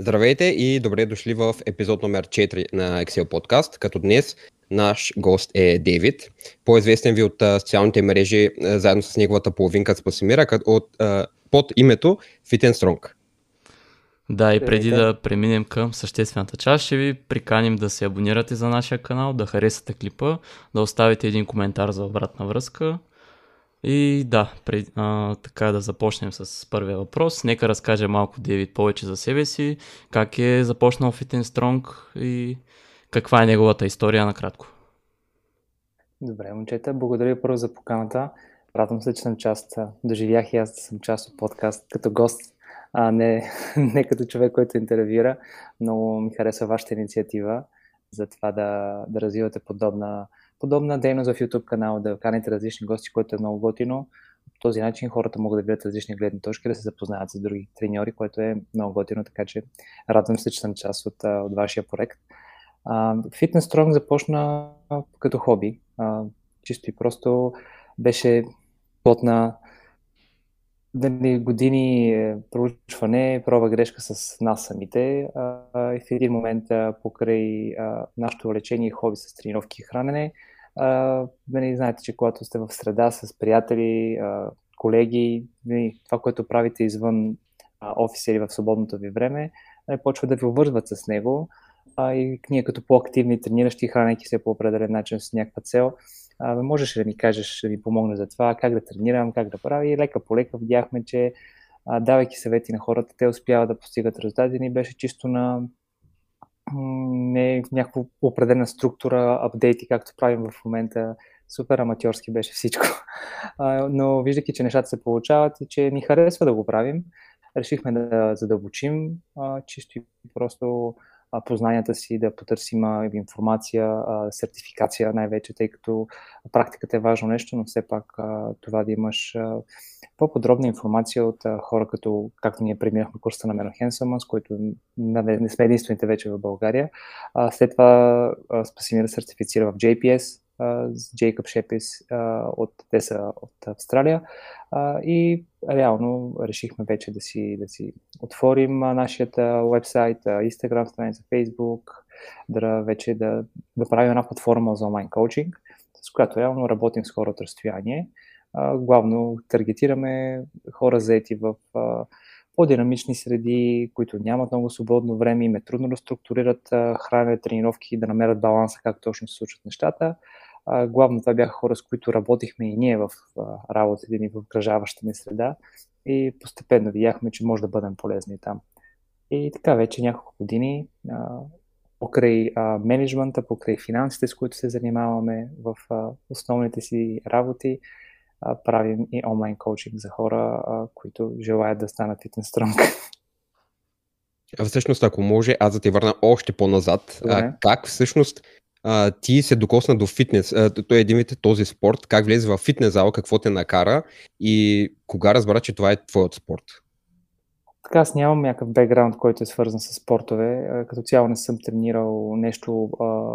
Здравейте и добре дошли в епизод номер 4 на Excel Podcast, като днес наш гост е Дейвид, по-известен ви от социалните мрежи, заедно с неговата половинка Спасимира, от, под името Fit and Strong. Да, и преди да преминем към съществената част, ще ви приканим да се абонирате за нашия канал, да харесате клипа, да оставите един коментар за обратна връзка. И да, пред, а, така да започнем с първия въпрос. Нека разкаже малко Девид повече за себе си, как е започнал Fit Strong и каква е неговата история накратко. Добре, момчета, благодаря първо за поканата. Радвам се, че съм част, доживях и аз да съм част от подкаст като гост а не, не като човек, който интервюира. Много ми харесва вашата инициатива за това да, да развивате подобна, подобна дейност в YouTube канал, да канете различни гости, което е много готино. По този начин хората могат да видят различни гледни точки, да се запознаят с други треньори, което е много готино, така че радвам се, че съм част от, от вашия проект. Fitness Strong започна като хоби. чисто и просто беше плотна дали години е, проучване, проба грешка с нас самите и в един момент покрай нашето лечение и хоби с тренировки и хранене, а, нали, знаете, че когато сте в среда с приятели, а, колеги, нали, това, което правите извън а, офиса или в свободното ви време, нали, почва да ви обвързват с него а, и ние като по-активни трениращи, хранейки се по определен начин с някаква цел, а, можеш ли да ми кажеш, да ми помогне за това, как да тренирам, как да правя? И лека по лека видяхме, че а, давайки съвети на хората, те успяват да постигат резултати. И беше чисто на не някаква определена структура, апдейти, както правим в момента. Супер аматьорски беше всичко. А, но виждайки, че нещата се получават и че ни харесва да го правим, решихме да задълбочим а, чисто и просто познанията си, да потърсим информация, сертификация най-вече, тъй като практиката е важно нещо, но все пак това да имаш по-подробна информация от хора, като както ние преминахме курса на Мено Хенсъма, с който не сме единствените вече в България. След това Спасимира сертифицира в JPS, с Джейкъб Шепис от, те са от Австралия и реално решихме вече да си, да си отворим нашият вебсайт, Instagram страница, Facebook, да вече да, да правим една платформа за онлайн коучинг, с която реално работим с хора от разстояние. Главно таргетираме хора заети в по-динамични среди, които нямат много свободно време, им е трудно да структурират хранене, тренировки, да намерят баланса как точно се случват нещата. А, главно това бяха хора, с които работихме и ние в работата ни в окръжаваща ни среда и постепенно видяхме, че може да бъдем полезни там. И така вече няколко години а, покрай а, менеджмента, покрай финансите, с които се занимаваме в а, основните си работи, а, правим и онлайн коучинг за хора, а, които желаят да станат strong. А всъщност, ако може, аз да те върна още по-назад. А, как всъщност а, ти се докосна до фитнес. Той е един вид този спорт. Как влезе в фитнес зала, какво те накара и кога разбра, че това е твоят спорт? Така, аз нямам някакъв бекграунд, който е свързан с спортове. Като цяло не съм тренирал нещо а,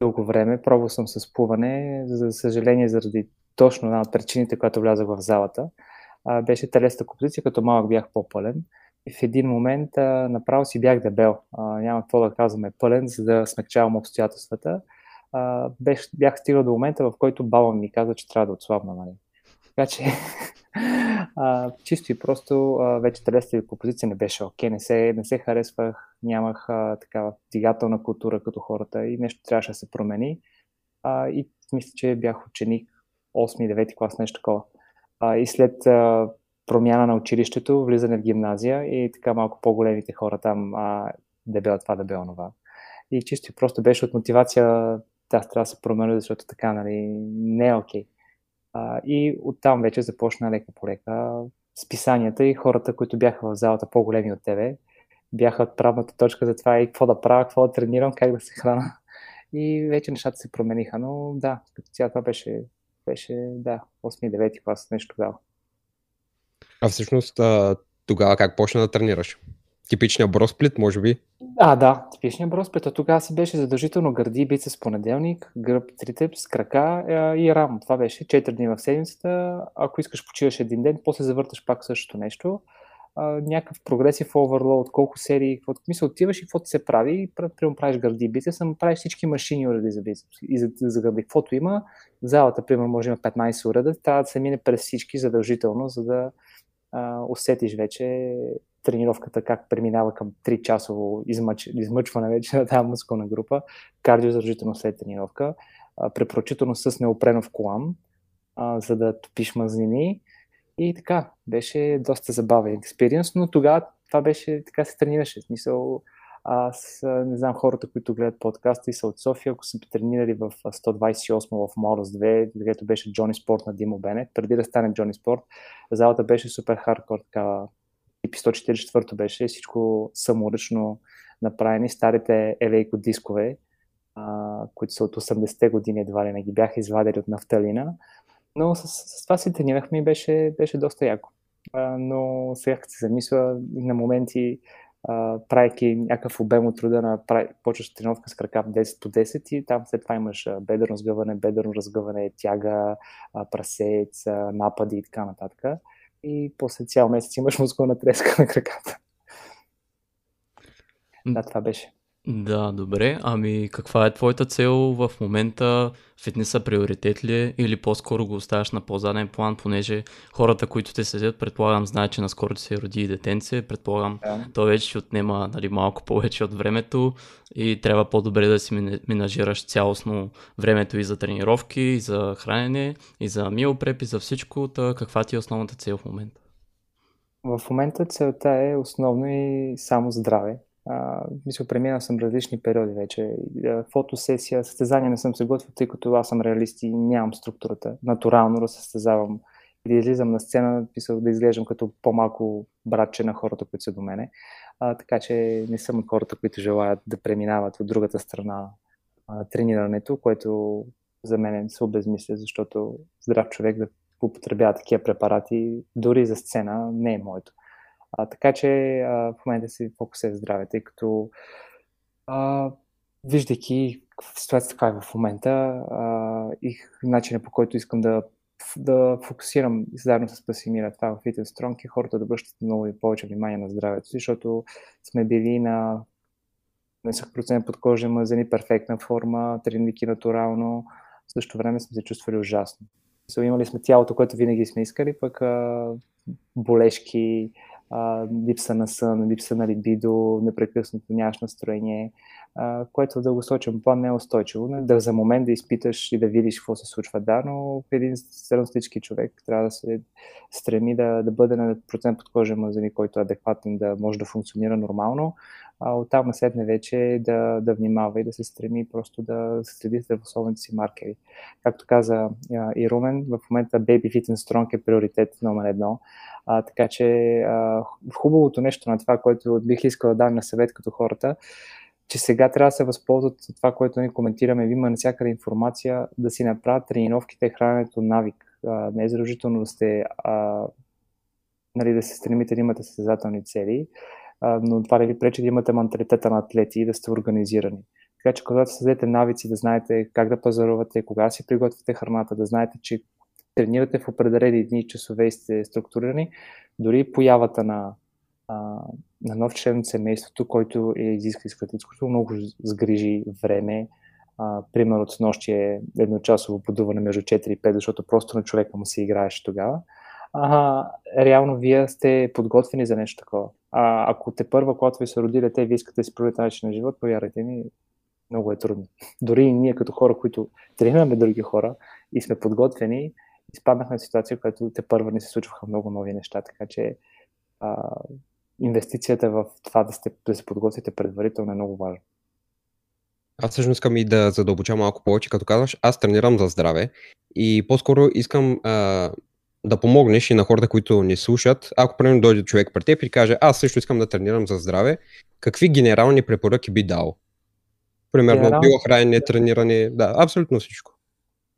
дълго време. Пробвал съм с плуване. За съжаление, заради точно една от причините, която влязах в залата, а, беше телеста композиция, като малък бях по-пълен. В един момент а, направо си бях дебел. А, няма какво да казваме пълен, за да смягчавам обстоятелствата. А, бях, бях стигал до момента, в който баба ми каза, че трябва да отслабна. Нали? Така че а, чисто и просто а, вече телесната композиция не беше окей, не се, не се харесвах, нямах а, такава двигателна култура като хората и нещо трябваше да се промени. А, и мисля, че бях ученик 8-9 клас, нещо такова. А, и след а, промяна на училището, влизане в гимназия и така малко по-големите хора там а, дебел това, дебел това. И чисто и просто беше от мотивация, да, трябва да се променя, защото така, нали, не е окей. Okay. и оттам вече започна лека по лека списанията и хората, които бяха в залата по-големи от тебе, бяха отправната точка за това и какво да правя, какво да тренирам, как да се храна. И вече нещата се промениха, но да, като цяло това беше, беше да, 8-9 клас, нещо тогава. А всъщност тогава как почна да тренираш? Типичния бросплит, може би? А, да, типичния бросплит. А тогава си беше задължително гърди, бицепс понеделник, гръб, трицепс, крака и рамо. Това беше 4 дни в седмицата. Ако искаш, почиваш един ден, после завърташ пак същото нещо. а, някакъв прогресив оверлоад, колко серии, какво мисля, отиваш и каквото се прави, примерно правиш гърди бицепс, ама правиш всички машини уреди за бицепс и за, за гърди. Каквото има, залата, примерно, може има 15 уреда, трябва да се мине през всички задължително, за да а, усетиш вече тренировката как преминава към 3-часово измъч, измъчване вече на тази мускулна група, кардио задължително след тренировка, препоръчително с неопренов колан, а, за да топиш мазнини и така, беше доста забавен експириенс, но тогава това беше, така се тренираше. В смисъл, аз не знам хората, които гледат подкаста и са от София, ако са тренирали в 128 в Морос 2, където беше Джони Спорт на Димо Бенет, преди да стане Джони Спорт, залата беше супер хардкор, така типи 144 беше, всичко саморъчно направени, старите елейко дискове, а, които са от 80-те години едва ли не ги бяха извадили от нафталина, но с, с това си тренирахме и беше, беше доста яко. А, но сега като се замисля, на моменти правейки някакъв обем от труда на почваш тренировка с крака 10 по 10 и там след това имаш бедърно сгъване, бедърно разгъване, тяга, прасец, напади и така нататък. И после цял месец имаш мускулна треска на краката. Да, това беше. Да, добре. Ами каква е твоята цел в момента? Фитнеса приоритет ли е или по-скоро го оставяш на по-заден план, понеже хората, които те седят, предполагам, знаят, че наскоро се роди и детенце, предполагам, да. то вече ще отнема нали, малко повече от времето и трябва по-добре да си менажираш цялостно времето и за тренировки, и за хранене, и за миопреп, и за всичко. Та, каква ти е основната цел в момента? В момента целта е основно и само здраве мисля, преминал съм различни периоди вече. Фотосесия, състезания не съм се готвил, тъй като аз съм реалист и нямам структурата. Натурално да състезавам и да излизам на сцена, писал да изглеждам като по-малко братче на хората, които са до мене. А, така че не съм от хората, които желаят да преминават от другата страна а, тренирането, което за мен се обезмисля, защото здрав човек да употребява такива препарати, дори за сцена, не е моето. А, така че а, в момента си фокус е здраве, тъй като а, виждайки ситуацията така е в момента а, и начина по който искам да, да фокусирам заедно с Пасимира това в Fitness Strong и хората да обръщат много и повече внимание на здравето си, защото сме били на нисък процент подкожен мазени, перфектна форма, тренирайки натурално, в същото време сме се чувствали ужасно. Имали сме тялото, което винаги сме искали, пък а, болешки, липса на сън, липса на либидо, непрекъснато нямаш настроение, а, което в дългосрочен план не е устойчиво. Да за момент да изпиташ и да видиш какво се случва, да, но един средностатически човек трябва да се стреми да, да бъде на процент под кожа мазани, който е адекватен да може да функционира нормално, а оттам след вече да, да внимава и да се стреми просто да следи здравословните си маркери. Както каза и Румен, в момента Baby Fit and Strong е приоритет номер едно. А, така че а, хубавото нещо на това, което бих искал да дам на съвет като хората, че сега трябва да се възползват от това, което ни коментираме. Има навсякъде информация да си направят тренировките, храненето навик. А, не е задължително да сте а, нали, да се стремите да имате състезателни цели, но това да ви пречи да имате менталитета на атлети и да сте организирани. Така че когато създадете навици, да знаете как да пазарувате, кога си приготвяте храната, да знаете, че тренирате в определени дни, часове и сте структурирани, дори появата на, а, на нов член от семейството, който е изиска изключително много сгрижи време, а, примерно от нощи е едночасово подуване между 4 и 5, защото просто на човека му се играеше тогава. А, реално вие сте подготвени за нещо такова. А, ако те първа, когато ви се роди дете, вие искате да си проведете начин на живот, повярвайте ми, много е трудно. Дори и ние като хора, които тренираме други хора и сме подготвени, изпаднахме в ситуация, която те първа не се случваха много нови неща, така че а, инвестицията в това да, сте, да се подготвите предварително е много важно. Аз всъщност искам и да задълбоча малко повече, като казваш, аз тренирам за здраве и по-скоро искам а, да помогнеш и на хората, които ни слушат. Ако примерно дойде човек при теб и каже, аз също искам да тренирам за здраве, какви генерални препоръки би дал? Примерно Генерал... било хранене, трениране, да, абсолютно всичко.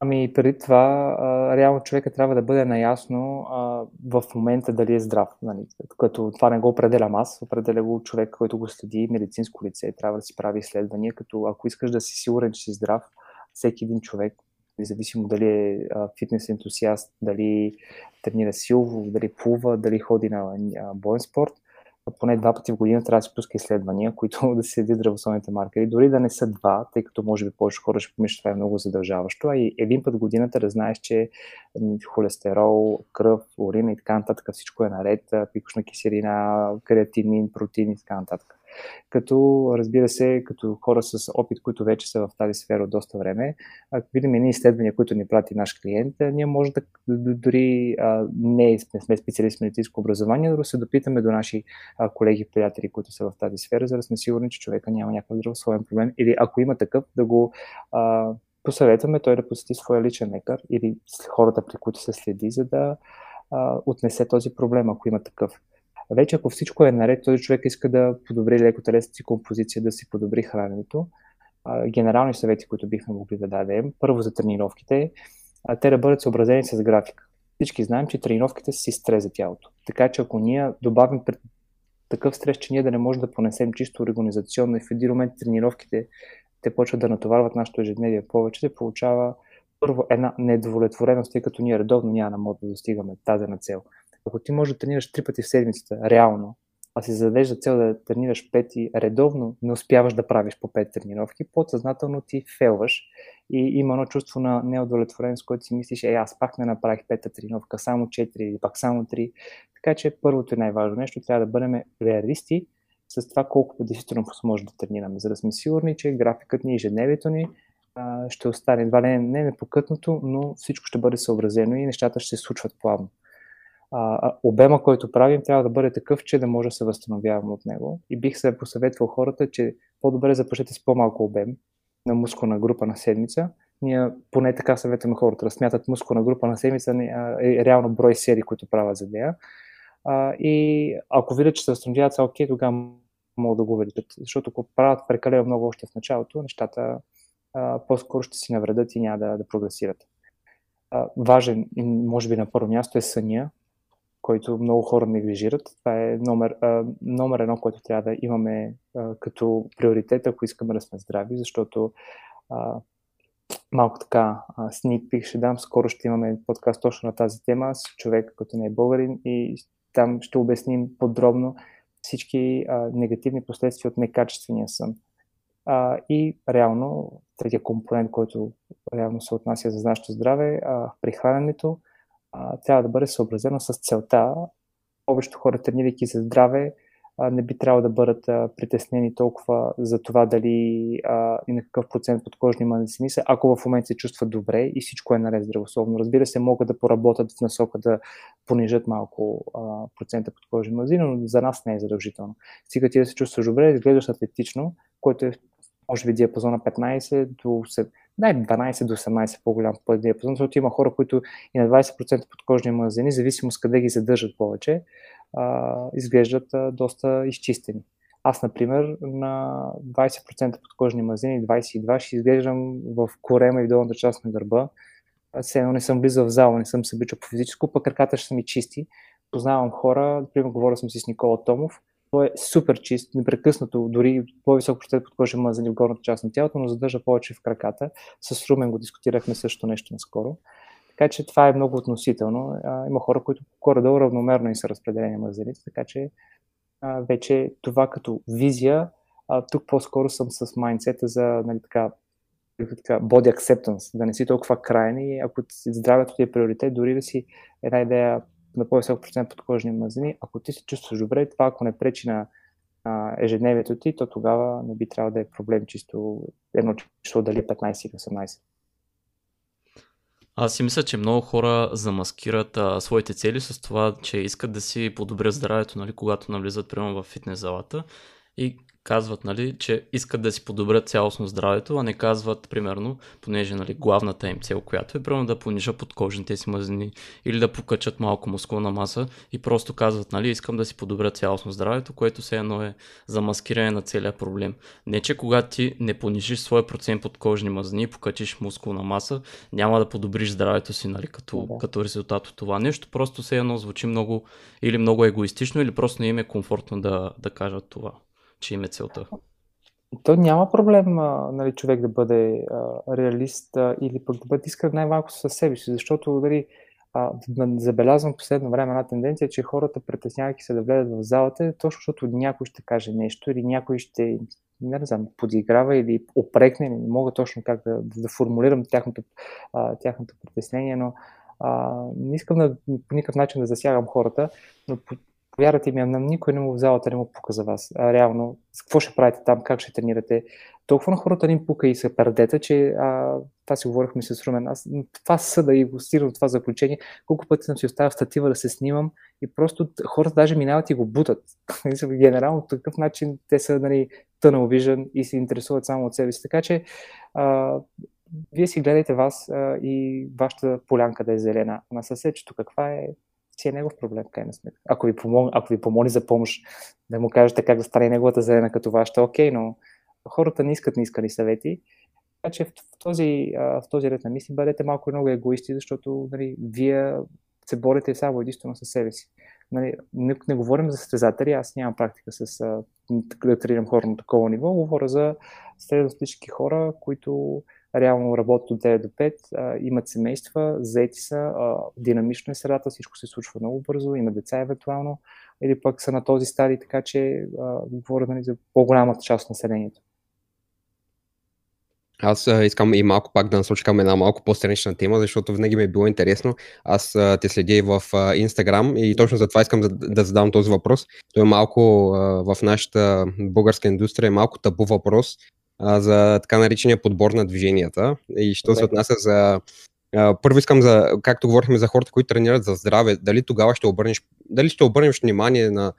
Ами преди това, а, реално човека трябва да бъде наясно а, в момента дали е здрав. Нали? Като това не го определям аз, определя го човек, който го следи, медицинско лице, трябва да си прави изследвания, като ако искаш да си сигурен, че си здрав, всеки един човек, независимо дали е фитнес ентусиаст, дали тренира силово, дали плува, дали ходи на боен спорт, поне два пъти в година трябва да се пуска изследвания, които да се следят здравословните маркери. Дори да не са два, тъй като може би повече хора ще помислят, това е много задължаващо, а и един път в годината да знаеш, че холестерол, кръв, урина и така нататък, всичко е наред, пикошна киселина, креатинин, протеин и така нататък като разбира се, като хора с опит, които вече са в тази сфера от доста време, ако видим едни изследвания, които ни прати наш клиент, ние може да дори а, не сме специалисти в медицинско образование, но да се допитаме до наши а, колеги, приятели, които са в тази сфера, за да сме сигурни, че човека няма някакъв здравословен проблем или ако има такъв, да го а, посъветваме той да посети своя личен лекар или хората, при които се следи, за да а, отнесе този проблем, ако има такъв. Вече ако всичко е наред, този човек иска да подобри леко телесната си композиция, да си подобри храненето. Генерални съвети, които бихме могли да дадем. Първо за тренировките, те да бъдат съобразени с график. Всички знаем, че тренировките си стрес за тялото. Така че ако ние добавим такъв стрес, че ние да не можем да понесем чисто организационно и в един момент тренировките те почват да натоварват нашето ежедневие повече, се получава първо една недовлетвореност, тъй като ние редовно няма да достигаме тази на цел. Ако ти можеш да тренираш три пъти в седмицата, реално, а си зададеш за цел да тренираш пети редовно, не успяваш да правиш по пет тренировки, подсъзнателно ти фелваш. И има едно чувство на неудовлетвореност, което си мислиш, е, аз пак не направих пета тренировка, само 4 или пак само 3. Така че първото и най-важно нещо, трябва да бъдем реалисти с това колко действително може да тренираме, за да сме сигурни, че графикът ни, ежедневието ни ще остане. Едва не, не непокътнато, но всичко ще бъде съобразено и нещата ще се случват плавно а, обема, който правим, трябва да бъде такъв, че да може да се възстановяваме от него. И бих се посъветвал хората, че по-добре започнете с по-малко обем на мускулна група на седмица. Ние поне така съветваме хората да смятат мускулна група на седмица е реално брой серии, които правят за нея. А, и ако видят, че се възстановяват, са окей, тогава могат да го увеличат. Защото ако правят прекалено много още в началото, нещата а, по-скоро ще си навредят и няма да, да прогресират. А, важен, може би на първо място е съня, който много хора неглижират. Това е номер, а, номер едно, който трябва да имаме а, като приоритет, ако искаме да сме здрави, защото а, малко така сник ще дам. Скоро ще имаме подкаст точно на тази тема с човек, който не е българин и там ще обясним подробно всички а, негативни последствия от некачествения сън. А, и реално, третия компонент, който реално се отнася за нашето здраве, а, при храненето, а, трябва да бъде съобразено с целта. Повечето хора, тренирайки за здраве, а, не би трябвало да бъдат а, притеснени толкова за това дали а, и на какъв процент подкожни мазнини са, ако в момента се чувстват добре и всичко е наред здравословно. Разбира се, могат да поработят в насока да понижат малко а, процента подкожни мазнини, но за нас не е задължително. Стига ти да се чувстваш добре, изглеждаш атлетично, което е може би диапазона 15 до дай 12 до 18 по-голям по диапазон, защото има хора, които и на 20% подкожни мазнини, зависимо с къде ги задържат повече, а, изглеждат а, доста изчистени. Аз, например, на 20% подкожни мазнини, 22 ще изглеждам в корема и в долната част на гърба. Все едно не съм близо в зала, не съм се по физическо, пък краката ще са ми чисти. Познавам хора, например, говорил съм си с Никола Томов, той е супер чист, непрекъснато, дори по-висок процент подкожен мазани в горната част на тялото, но задържа повече в краката. С Румен го дискутирахме също нещо наскоро. Така че това е много относително. А, има хора, които горе-долу равномерно и са разпределени мазаните, така че а, вече това като визия, а, тук по-скоро съм с майндсета за нали, така, така, body acceptance, да не си толкова крайни. Ако здравето ти е приоритет, дори да си една идея на по-висок процент подкожни мазнини. Ако ти се чувстваш добре, това ако не пречи на а, ежедневието ти, то тогава не би трябвало да е проблем чисто едно число дали 15 или 18. Аз си мисля, че много хора замаскират а, своите цели с това, че искат да си подобрят здравето, нали, когато навлизат прямо в фитнес залата. И казват, нали, че искат да си подобрят цялостно здравето, а не казват, примерно, понеже нали, главната им цел, която е примерно да понижа подкожните си мазнини или да покачат малко мускулна маса и просто казват, нали, искам да си подобря цялостно здравето, което все едно е за маскиране на целия проблем. Не, че когато ти не понижиш своя процент подкожни мазнини покачиш мускулна маса, няма да подобриш здравето си, нали, като, да. като резултат от това нещо, просто все едно звучи много или много егоистично, или просто не им е комфортно да, да кажат това че им е целта. То няма проблем нали, човек да бъде а, реалист а, или пък да бъде искрен най-малко със себе си, защото дали, а, забелязвам последно време една тенденция, че хората, притеснявайки се да влезат в залата, точно защото някой ще каже нещо или някой ще не знам, подиграва или опрекне, не мога точно как да, да, да формулирам тяхното, а, тяхното притеснение, но а, не искам да, по никакъв начин да засягам хората, но повярвайте ми, на никой не му в залата не му пука за вас. А, реално, какво ще правите там, как ще тренирате. Толкова на хората ни пука и се пердета, че а, това си говорихме с Румен. Аз това съда и го стирам това заключение. Колко пъти съм си оставил статива да се снимам и просто хората даже минават и го бутат. Генерално такъв начин те са нали, tunnel vision и се интересуват само от себе си. Така че а, вие си гледайте вас а, и вашата полянка да е зелена. На съседчето каква е, си е негов проблем, крайна сметка. Ако ви, помог, ако ви помоли за помощ, да му кажете как да стане неговата зелена като вашата, окей, но хората не искат неискани съвети. Така че в, в, този, в този ред на мисли бъдете малко много егоисти, защото нали, вие се борите само единствено със себе си. Нали, не, не говорим за състезатели, аз нямам практика с да тренирам хора на такова ниво, говоря за средностатически хора, които реално работят от 9 до 5, а, имат семейства, заети са, а, динамично е средата, всичко се случва много бързо, има деца евентуално, или пък са на този стадий, така че а, говоря нали, за по-голямата част от населението. Аз а, искам и малко пак да насоча към една малко по-странична тема, защото винаги ми е било интересно. Аз а, те следя и в Инстаграм и точно за това искам да, да задам този въпрос. Той е малко а, в нашата българска индустрия е малко табу въпрос а, за така наречения подбор на движенията. И що okay. се отнася за първо искам за, както говорихме за хората, които тренират за здраве, дали тогава ще обърнеш, дали ще обърнеш внимание на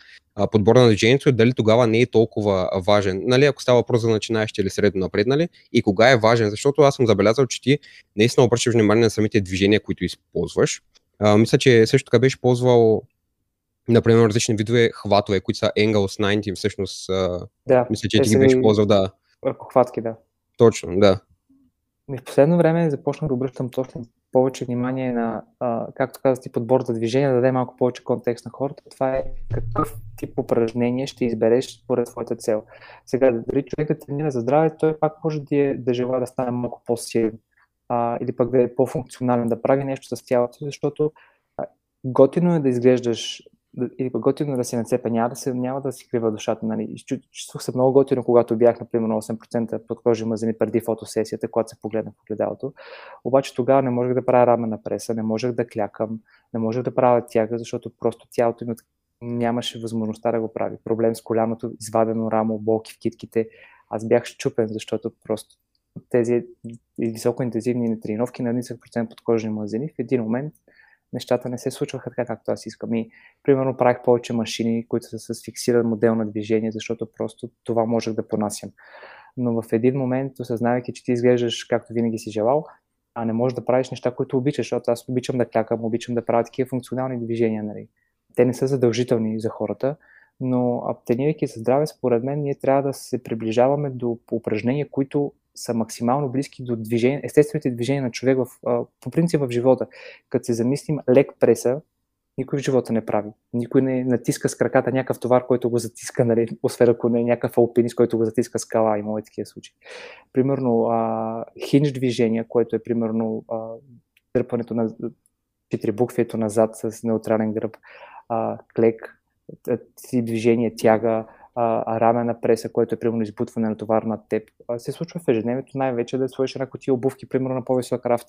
подбора на движението, дали тогава не е толкова важен. Нали, ако става въпрос за начинаещи или средно напреднали и кога е важен, защото аз съм забелязал, че ти наистина обръщаш внимание на самите движения, които използваш. А, мисля, че също така беше ползвал например, различни видове хватове, които са Angles 90, всъщност, да, мисля, че ти ги беше ползвал, да. Върху хватки, да. Точно, да. И в последно време започнах да обръщам точно повече внимание на, а, както казах ти, подбор за движение, да даде малко повече контекст на хората. Това е какъв тип упражнение ще избереш според твоята цел. Сега, дали човек да тренира за здраве, той пак може да, е, да желая да стане малко по-силен а, или пък да е по-функционален, да прави нещо с тялото, защото а, готино е да изглеждаш или пък готино да се нацепа, няма да, се, няма да си крива душата. Нали. Чувствах се много готино, когато бях, например, на 8% подкожи мазени преди фотосесията, когато се погледнах в огледалото. Обаче тогава не можех да правя рамена преса, не можех да клякам, не можех да правя тяга, защото просто тялото ми нямаше възможността да го прави. Проблем с коляното, извадено рамо, болки в китките. Аз бях щупен, защото просто тези високоинтензивни тренировки на 10% подкожни мазени в един момент нещата не се случваха така, както аз искам. И, примерно, правих повече машини, които са с фиксиран модел на движение, защото просто това можех да понасям. Но в един момент, осъзнавайки, че ти изглеждаш както винаги си желал, а не можеш да правиш неща, които обичаш, защото аз обичам да клякам, обичам да правя такива функционални движения. Нали. Те не са задължителни за хората, но тренирайки за здраве, според мен, ние трябва да се приближаваме до упражнения, които са максимално близки до движение, естествените движения на човек в, по принцип в живота. Като се замислим, лек преса, никой в живота не прави. Никой не натиска с краката някакъв товар, който го затиска, нали, освен ако не е някакъв алпинист, който го затиска скала, има и такива случаи. Примерно, а, хинж движение, което е примерно а, дърпането на четирибуквието назад с неутрален гръб, а, клек, три движения, тяга, а, рамена преса, което е примерно избутване на товар над теб, а, се случва в ежедневието най-вече да сложиш една котия обувки, примерно на по-висок рафт.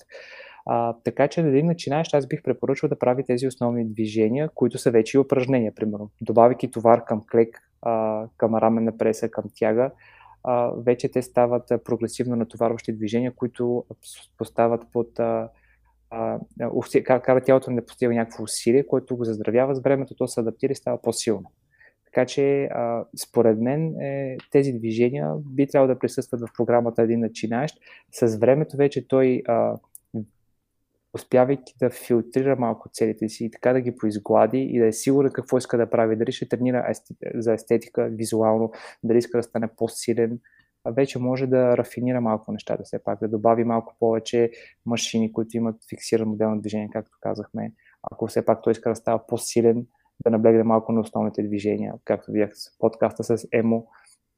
А, така че да един начинаеш, аз бих препоръчал да прави тези основни движения, които са вече и упражнения, примерно. Добавяйки товар към клек, а, към раменна преса, към тяга, а, вече те стават прогресивно натоварващи движения, които поставят под а, кара тялото не постига някакво усилие, което го заздравява с времето, то се адаптира и става по-силно. Така че, а, според мен, е, тези движения би трябвало да присъстват в програмата един начинаещ. С времето вече той, а, успявайки да филтрира малко целите си и така да ги поизглади и да е сигурен какво иска да прави, дали ще тренира за естетика, визуално, дали иска да стане по-силен, вече може да рафинира малко нещата, все пак да добави малко повече машини, които имат фиксиран модел на движение, както казахме. Ако все пак той иска да става по-силен, да наблегне малко на основните движения, както видях с подкаста с Емо,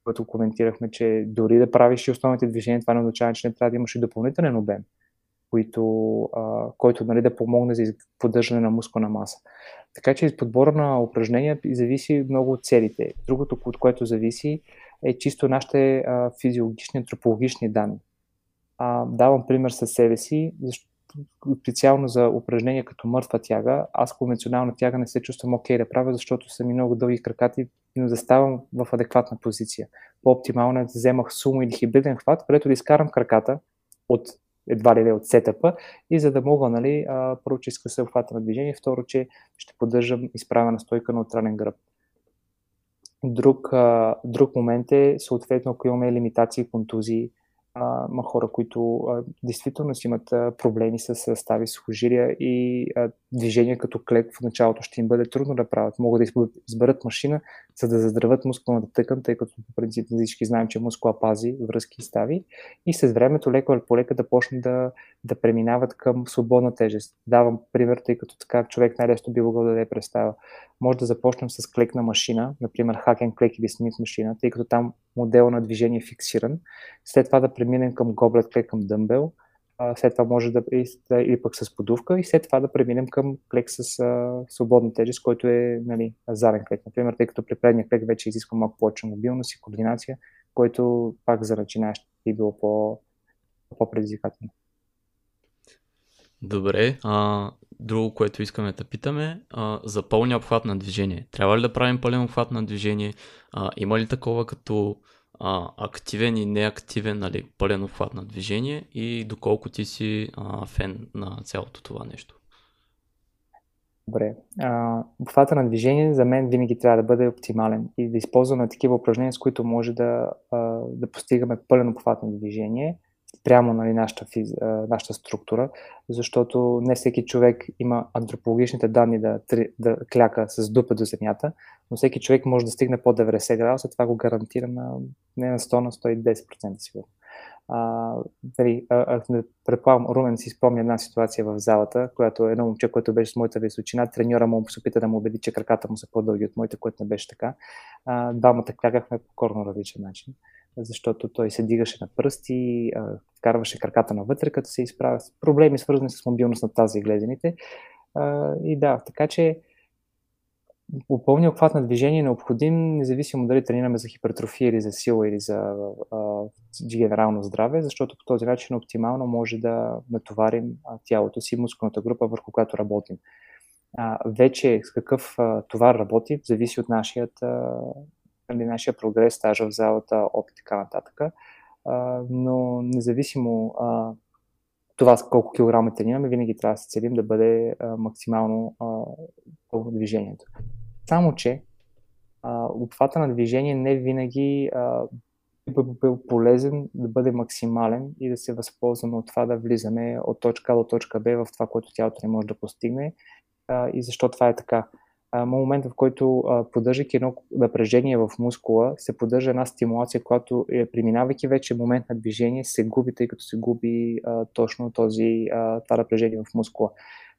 което коментирахме, че дори да правиш и основните движения, това не означава, че не трябва да имаш и допълнителен обем, който, а, който нали, да помогне за поддържане на мускулна маса. Така че подбора на упражнения зависи много от целите. Другото, от което зависи, е чисто нашите а, физиологични, антропологични данни. А, давам пример със себе си, защото специално за упражнения като мъртва тяга, аз конвенционална тяга не се чувствам окей okay да правя, защото са ми много дълги кракати и не заставам в адекватна позиция. По-оптимално е да вземах сумо или хибриден хват, където да изкарам краката от едва ли не от сетъпа и за да мога, нали, първо, че се обхвата на движение, второ, че ще поддържам изправена стойка на отранен гръб. Друг, друг момент е, съответно, ако имаме лимитации, контузии, а, има хора, които а, действително си имат а, проблеми с състави с хожирия и а, движение като клек в началото ще им бъде трудно да правят. Могат да изберат машина, за да заздравят мускулната тъкан, тъй като по принцип всички знаем, че мускула пази връзки и стави и с времето леко или полека да почнат да, да преминават към свободна тежест. Давам пример, тъй като така човек най-лесно би могъл да даде представа. Може да започнем с клекна машина, например хакен клек или смит машина, тъй като там модел на движение фиксиран. След това да преминем към гоблет клек към дъмбел, след това може да или пък с подувка и след това да преминем към клек с а, свободна тежест, който е нали, заден клек. Например, тъй като при предния клек вече изисква малко повече мобилност и координация, който пак за начинаещи би било по, по-предизвикателно. Добре. А, друго, което искаме да питаме, а, за пълния обхват на движение. Трябва ли да правим пълен обхват на движение? А, има ли такова като а, активен и неактивен, нали, пълен обхват на движение и доколко ти си а, фен на цялото това нещо? Добре. А, обхвата на движение за мен винаги трябва да бъде оптимален и да използваме такива упражнения, с които може да, а, да постигаме пълен обхват на движение – прямо нали, нашата, физ, нашата структура, защото не всеки човек има антропологичните данни да, да кляка с дупа до земята, но всеки човек може да стигне по 90 градуса, това го гарантира на, не на 100, на 110% сигурно. А, дали, а, предполагам, Румен си спомня една ситуация в залата, която едно момче, което беше с моята височина, треньора му се опита да му убеди, че краката му са по-дълги от моите, което не беше така. А, двамата клякахме по корно различен начин защото той се дигаше на пръсти, вкарваше краката навътре, като се изправя. Проблеми свързани с мобилност на тази гледените. И да, така че попълния обхват на движение е необходим, независимо дали тренираме за хипертрофия или за сила или за а, генерално здраве, защото по този начин оптимално може да натоварим тялото си, мускулната група, върху която работим. А, вече с какъв а, товар работи, зависи от нашият а, нали, нашия прогрес, стажа в залата, опит и така нататък. А, но независимо а, това с колко килограма тренираме, винаги трябва да се целим да бъде а, максимално по движението. Само, че а, обхвата на движение не винаги би бил полезен да бъде максимален и да се възползваме от това да влизаме от точка А до точка Б в това, което тялото не може да постигне. А, и защо това е така? Момент, в който поддържайки едно напрежение в мускула, се поддържа една стимулация, която е, преминавайки вече момент на движение, се губи, тъй като се губи а, точно този, а, това напрежение в мускула.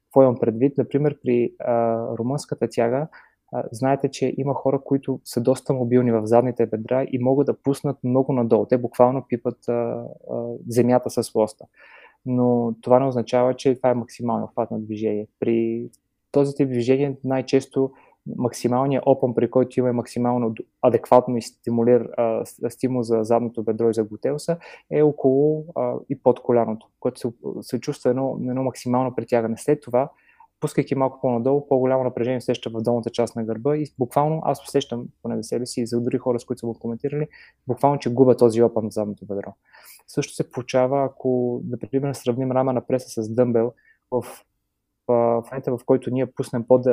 Какво имам предвид? Например, при а, румънската тяга, а, знаете, че има хора, които са доста мобилни в задните бедра и могат да пуснат много надолу. Те буквално пипат а, а, земята с лоста. Но това не означава, че това е максимално хват на движение. При този тип движение най-често максималният опън, при който има максимално адекватно и стимулир, а, стимул за задното бедро и за глутеуса, е около а, и под коляното, което се, се чувства едно, едно максимално притягане. След това, пускайки малко по-надолу, по-голямо напрежение сеща в долната част на гърба и буквално аз усещам, поне за себе си и за дори хора, с които са го коментирали, буквално, че губа този опън на задното бедро. Също се получава, ако, например, сравним рама на преса с дъмбел, в в момента, в който ние пуснем под,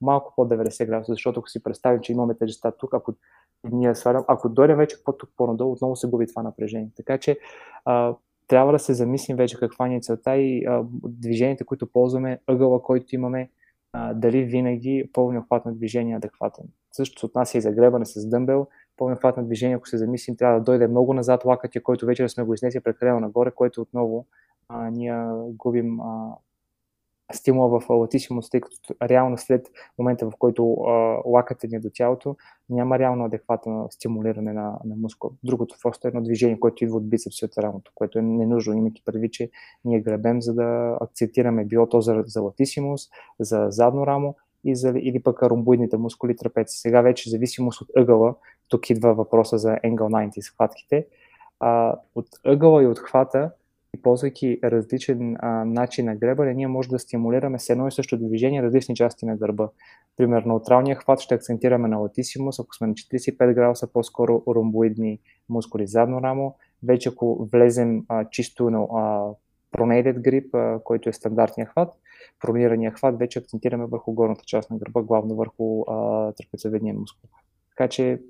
малко под 90 градуса, защото ако си представим, че имаме тежестта тук, ако ние свалям, ако дойдем вече по-тук по-надолу, отново се губи това напрежение. Така че а, трябва да се замислим вече каква ни е целта и а, движенията, които ползваме, ъгъла, който имаме, а, дали винаги пълния обхват на движение е адекватен. Също се отнася и за гребане с дъмбел, пълния обхват на движение, ако се замислим, трябва да дойде много назад лакътя, който вече сме го изнесли прекалено нагоре, което отново а, ние губим а, стимула в латисимост, тъй като реално след момента, в който а, лакате ни до тялото, няма реално адекватно стимулиране на, на мускул. Другото просто е едно движение, което идва от бицепси от рамото, което е ненужно, имайки предвид, че ние гребем, за да акцентираме било то за, за латисимост, за задно рамо и за, или пък ромбоидните мускули трапеци. Сега вече зависимост от ъгъла, тук идва въпроса за Angle 90 схватките, а, от ъгъла и от хвата ползвайки различен а, начин на гребане, ние може да стимулираме с едно и също движение различни части на гърба. Примерно, неутралния хват ще акцентираме на латисимус, ако сме на 45 градуса, по-скоро ромбоидни мускули задно рамо. Вече ако влезем а, чисто на а, pronaded грип, а, който е стандартния хват, пронирания хват, вече акцентираме върху горната част на гърба, главно върху а, мускул. Така че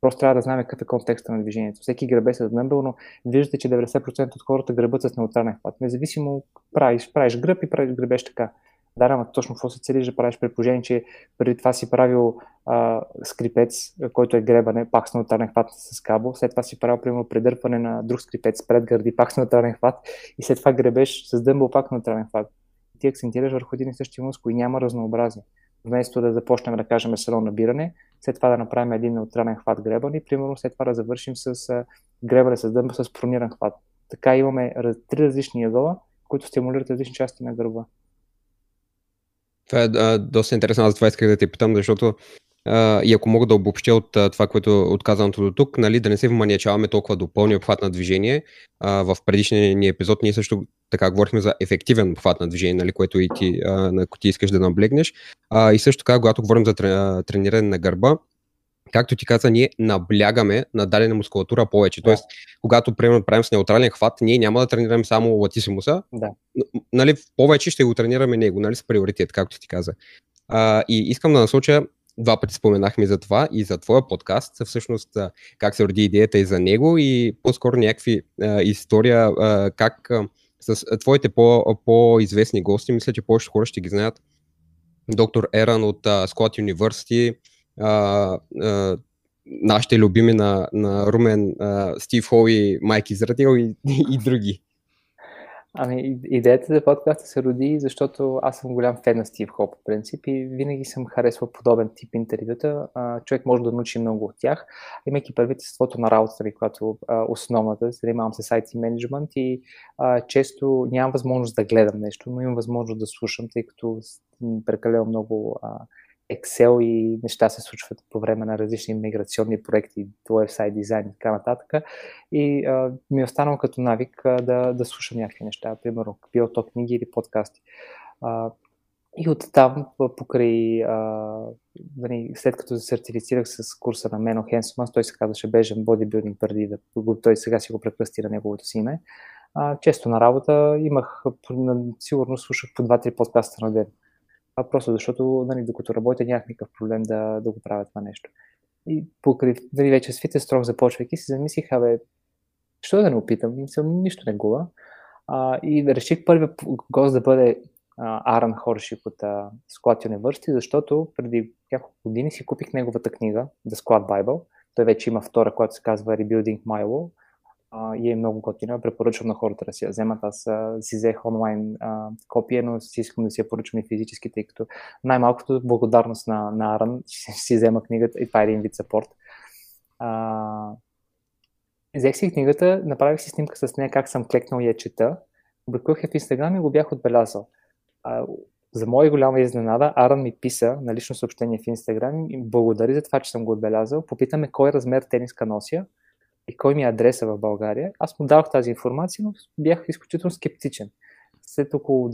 Просто трябва да знаем какъв е контекста на движението. Всеки гребе с дъмбел, но виждате, че 90% от хората гребат с неутрален хват. Независимо правиш, правиш гръб и правиш гребеш така. Да, ама точно какво се целиш да правиш при положение, че преди това си правил а, скрипец, който е гребане, пак с неутрален хват с кабел, след това си правил, примерно, предърпане на друг скрипец пред гърди, пак с неутрален хват и след това гребеш с дъмбел, пак с неутрален хват. Ти акцентираш върху един и същи мускул и няма разнообразие. Вместо да започнем да кажем с набиране, след това да направим един неутрален хват гребан и примерно след това да завършим с гребане с дъмба с прониран хват. Така имаме три различни ъгъла, които стимулират различни части на гърба. Това е а, доста интересно, аз това исках да те питам, защото а, и ако мога да обобщя от а, това, което е отказаното до тук, нали, да не се вманиачаваме толкова до пълния обхват на движение. А, в предишния ни епизод ние също така говорихме за ефективен обхват на движение, нали, което и ти, а, на ти искаш да наблегнеш. А, и също така, когато говорим за трениране на гърба, както ти каза, ние наблягаме на дадена мускулатура повече. Тоест, когато примерно правим с неутрален хват, ние няма да тренираме само латисимуса, да. нали, повече ще го тренираме него, нали, с приоритет, както ти каза. А, и искам да насоча два пъти споменахме за това и за твоя подкаст, всъщност как се роди идеята и за него и по-скоро някакви а, история, а, как а, с твоите по, по-известни гости, мисля, че повече хора ще ги знаят. Доктор Еран от uh, uh, нашите любими на, на Румен, uh, Стив Хол и Майк Израдил и, и други. Ами, идеята за подкаста се роди, защото аз съм голям фен на Стив Хоп, по принцип, и винаги съм харесвал подобен тип интервюта. А, човек може да научи много от тях, имайки правителството на работата ми, която а, основната, занимавам се сайт и менеджмент и а, често нямам възможност да гледам нещо, но имам възможност да слушам, тъй като прекалено много а, Excel и неща се случват по време на различни миграционни проекти, вебсайт дизайн и така нататък. И а, ми е останало като навик а, да, да слушам някакви неща, примерно било то книги или подкасти. А, и оттам, покрай, а, нали, след като се сертифицирах с курса на Мено Хенсман, той се казваше Бежен бодибилдинг преди да той сега си го прекръсти на неговото си име. А, често на работа имах, сигурно слушах по 2-3 подкаста на ден а просто защото, нали, докато работя, нямах никакъв проблем да, да го правя това нещо. И покрай, нали, вече с Fitness Strong започвайки, си замислих, абе, що да не опитам, нищо не губа. А, и реших първият гост да бъде Аран Хоршик от uh, Squat University, защото преди няколко години си купих неговата книга The Squat Bible. Той вече има втора, която се казва Rebuilding My Wall и е много готина. Препоръчвам на хората да си я вземат. Аз а, си взех онлайн а, копия, но си искам да си я поръчам и физически, тъй като най-малкото благодарност на, на Аран си, си взема книгата и това е един вид сапорт. А, взех си книгата, направих си снимка с нея как съм клекнал и я чета. Публикувах я в Инстаграм и го бях отбелязал. А, за моя голяма изненада, Аран ми писа на лично съобщение в Инстаграм и благодари за това, че съм го отбелязал. Попитаме кой размер тениска нося и кой ми е адреса в България, аз му дадох тази информация, но бях изключително скептичен. След около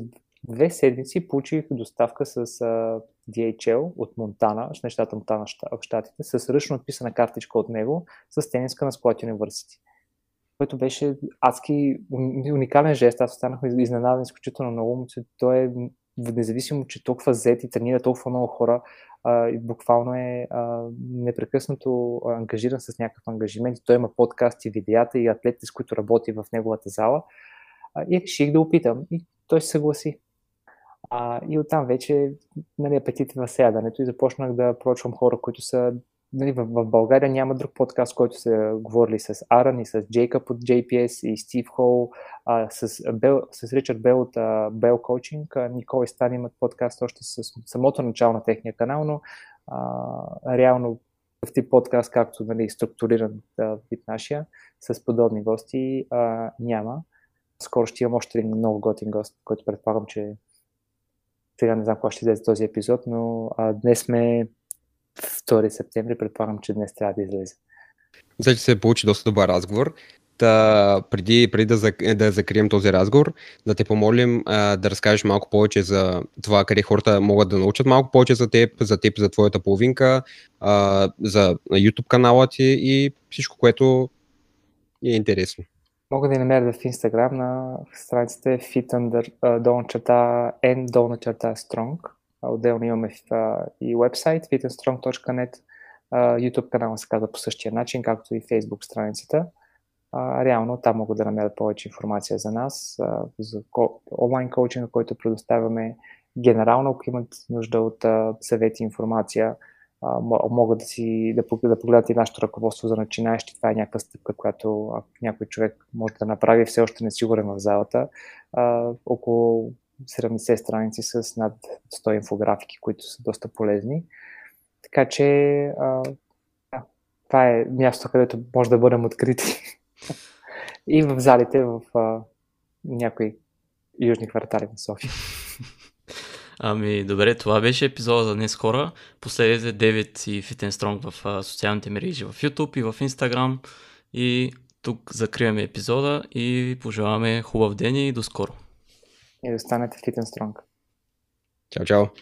две седмици получих доставка с DHL от Монтана, с нещата Монтана в Штатите, с ръчно отписана картичка от него с тениска на Squat University. Което беше адски уникален жест. Аз останах изненадан изключително много. Той е независимо, че толкова зет и тренира толкова много хора, а, и буквално е а, непрекъснато ангажиран с някакъв ангажимент. Той има подкасти, видеята и атлетите, с които работи в неговата зала. А, и реших да опитам. И той се съгласи. А, и оттам вече нали, апетит в сядането и започнах да прочвам хора, които са нали, в, в България няма друг подкаст, който са говорили с Аран и с Джейкъб от JPS и Стив Хол, а, с, Бел, с Ричард Бел от Бел Коучинг. Никол Стан имат подкаст още с самото начало на техния канал, но а, реално в тип подкаст, както нали, структуриран вид нашия, с подобни гости а, няма. Скоро ще имам още един много готин гост, който предполагам, че сега не знам кога ще излезе този епизод, но а, днес сме 2 септември, предполагам, че днес трябва да излезе. Мисля, че се получи доста добър разговор. Та, преди, преди да, да закрием този разговор, да те помолим а, да разкажеш малко повече за това, къде хората могат да научат малко повече за теб, за теб, за твоята половинка, а, за YouTube канала ти и всичко, което е интересно. Мога да намеря в Instagram на страницата е fit under, долна черта n долна черта strong. Отделно имаме и вебсайт fitandstrong.net. YouTube канала се казва по същия начин, както и Facebook страницата. Реално там могат да намерят повече информация за нас, за онлайн коучинга, който предоставяме. Генерално, ако имат нужда от съвети и информация, могат да, си, да, да погледнат и нашето ръководство за начинаещи. Това е някаква стъпка, която ако някой човек може да направи, все още не е сигурен в залата. А, около 70 страници с над 100 инфографики, които са доста полезни. Така че а, това е място, където може да бъдем открити. и в залите в а, някои южни квартали на София. Ами, добре, това беше епизода за днес хора. Последете Девид и Fit Strong в а, социалните мрежи в YouTube и в Instagram. И тук закриваме епизода и пожелаваме хубав ден и до скоро. И да станете Fit Strong. Чао, чао.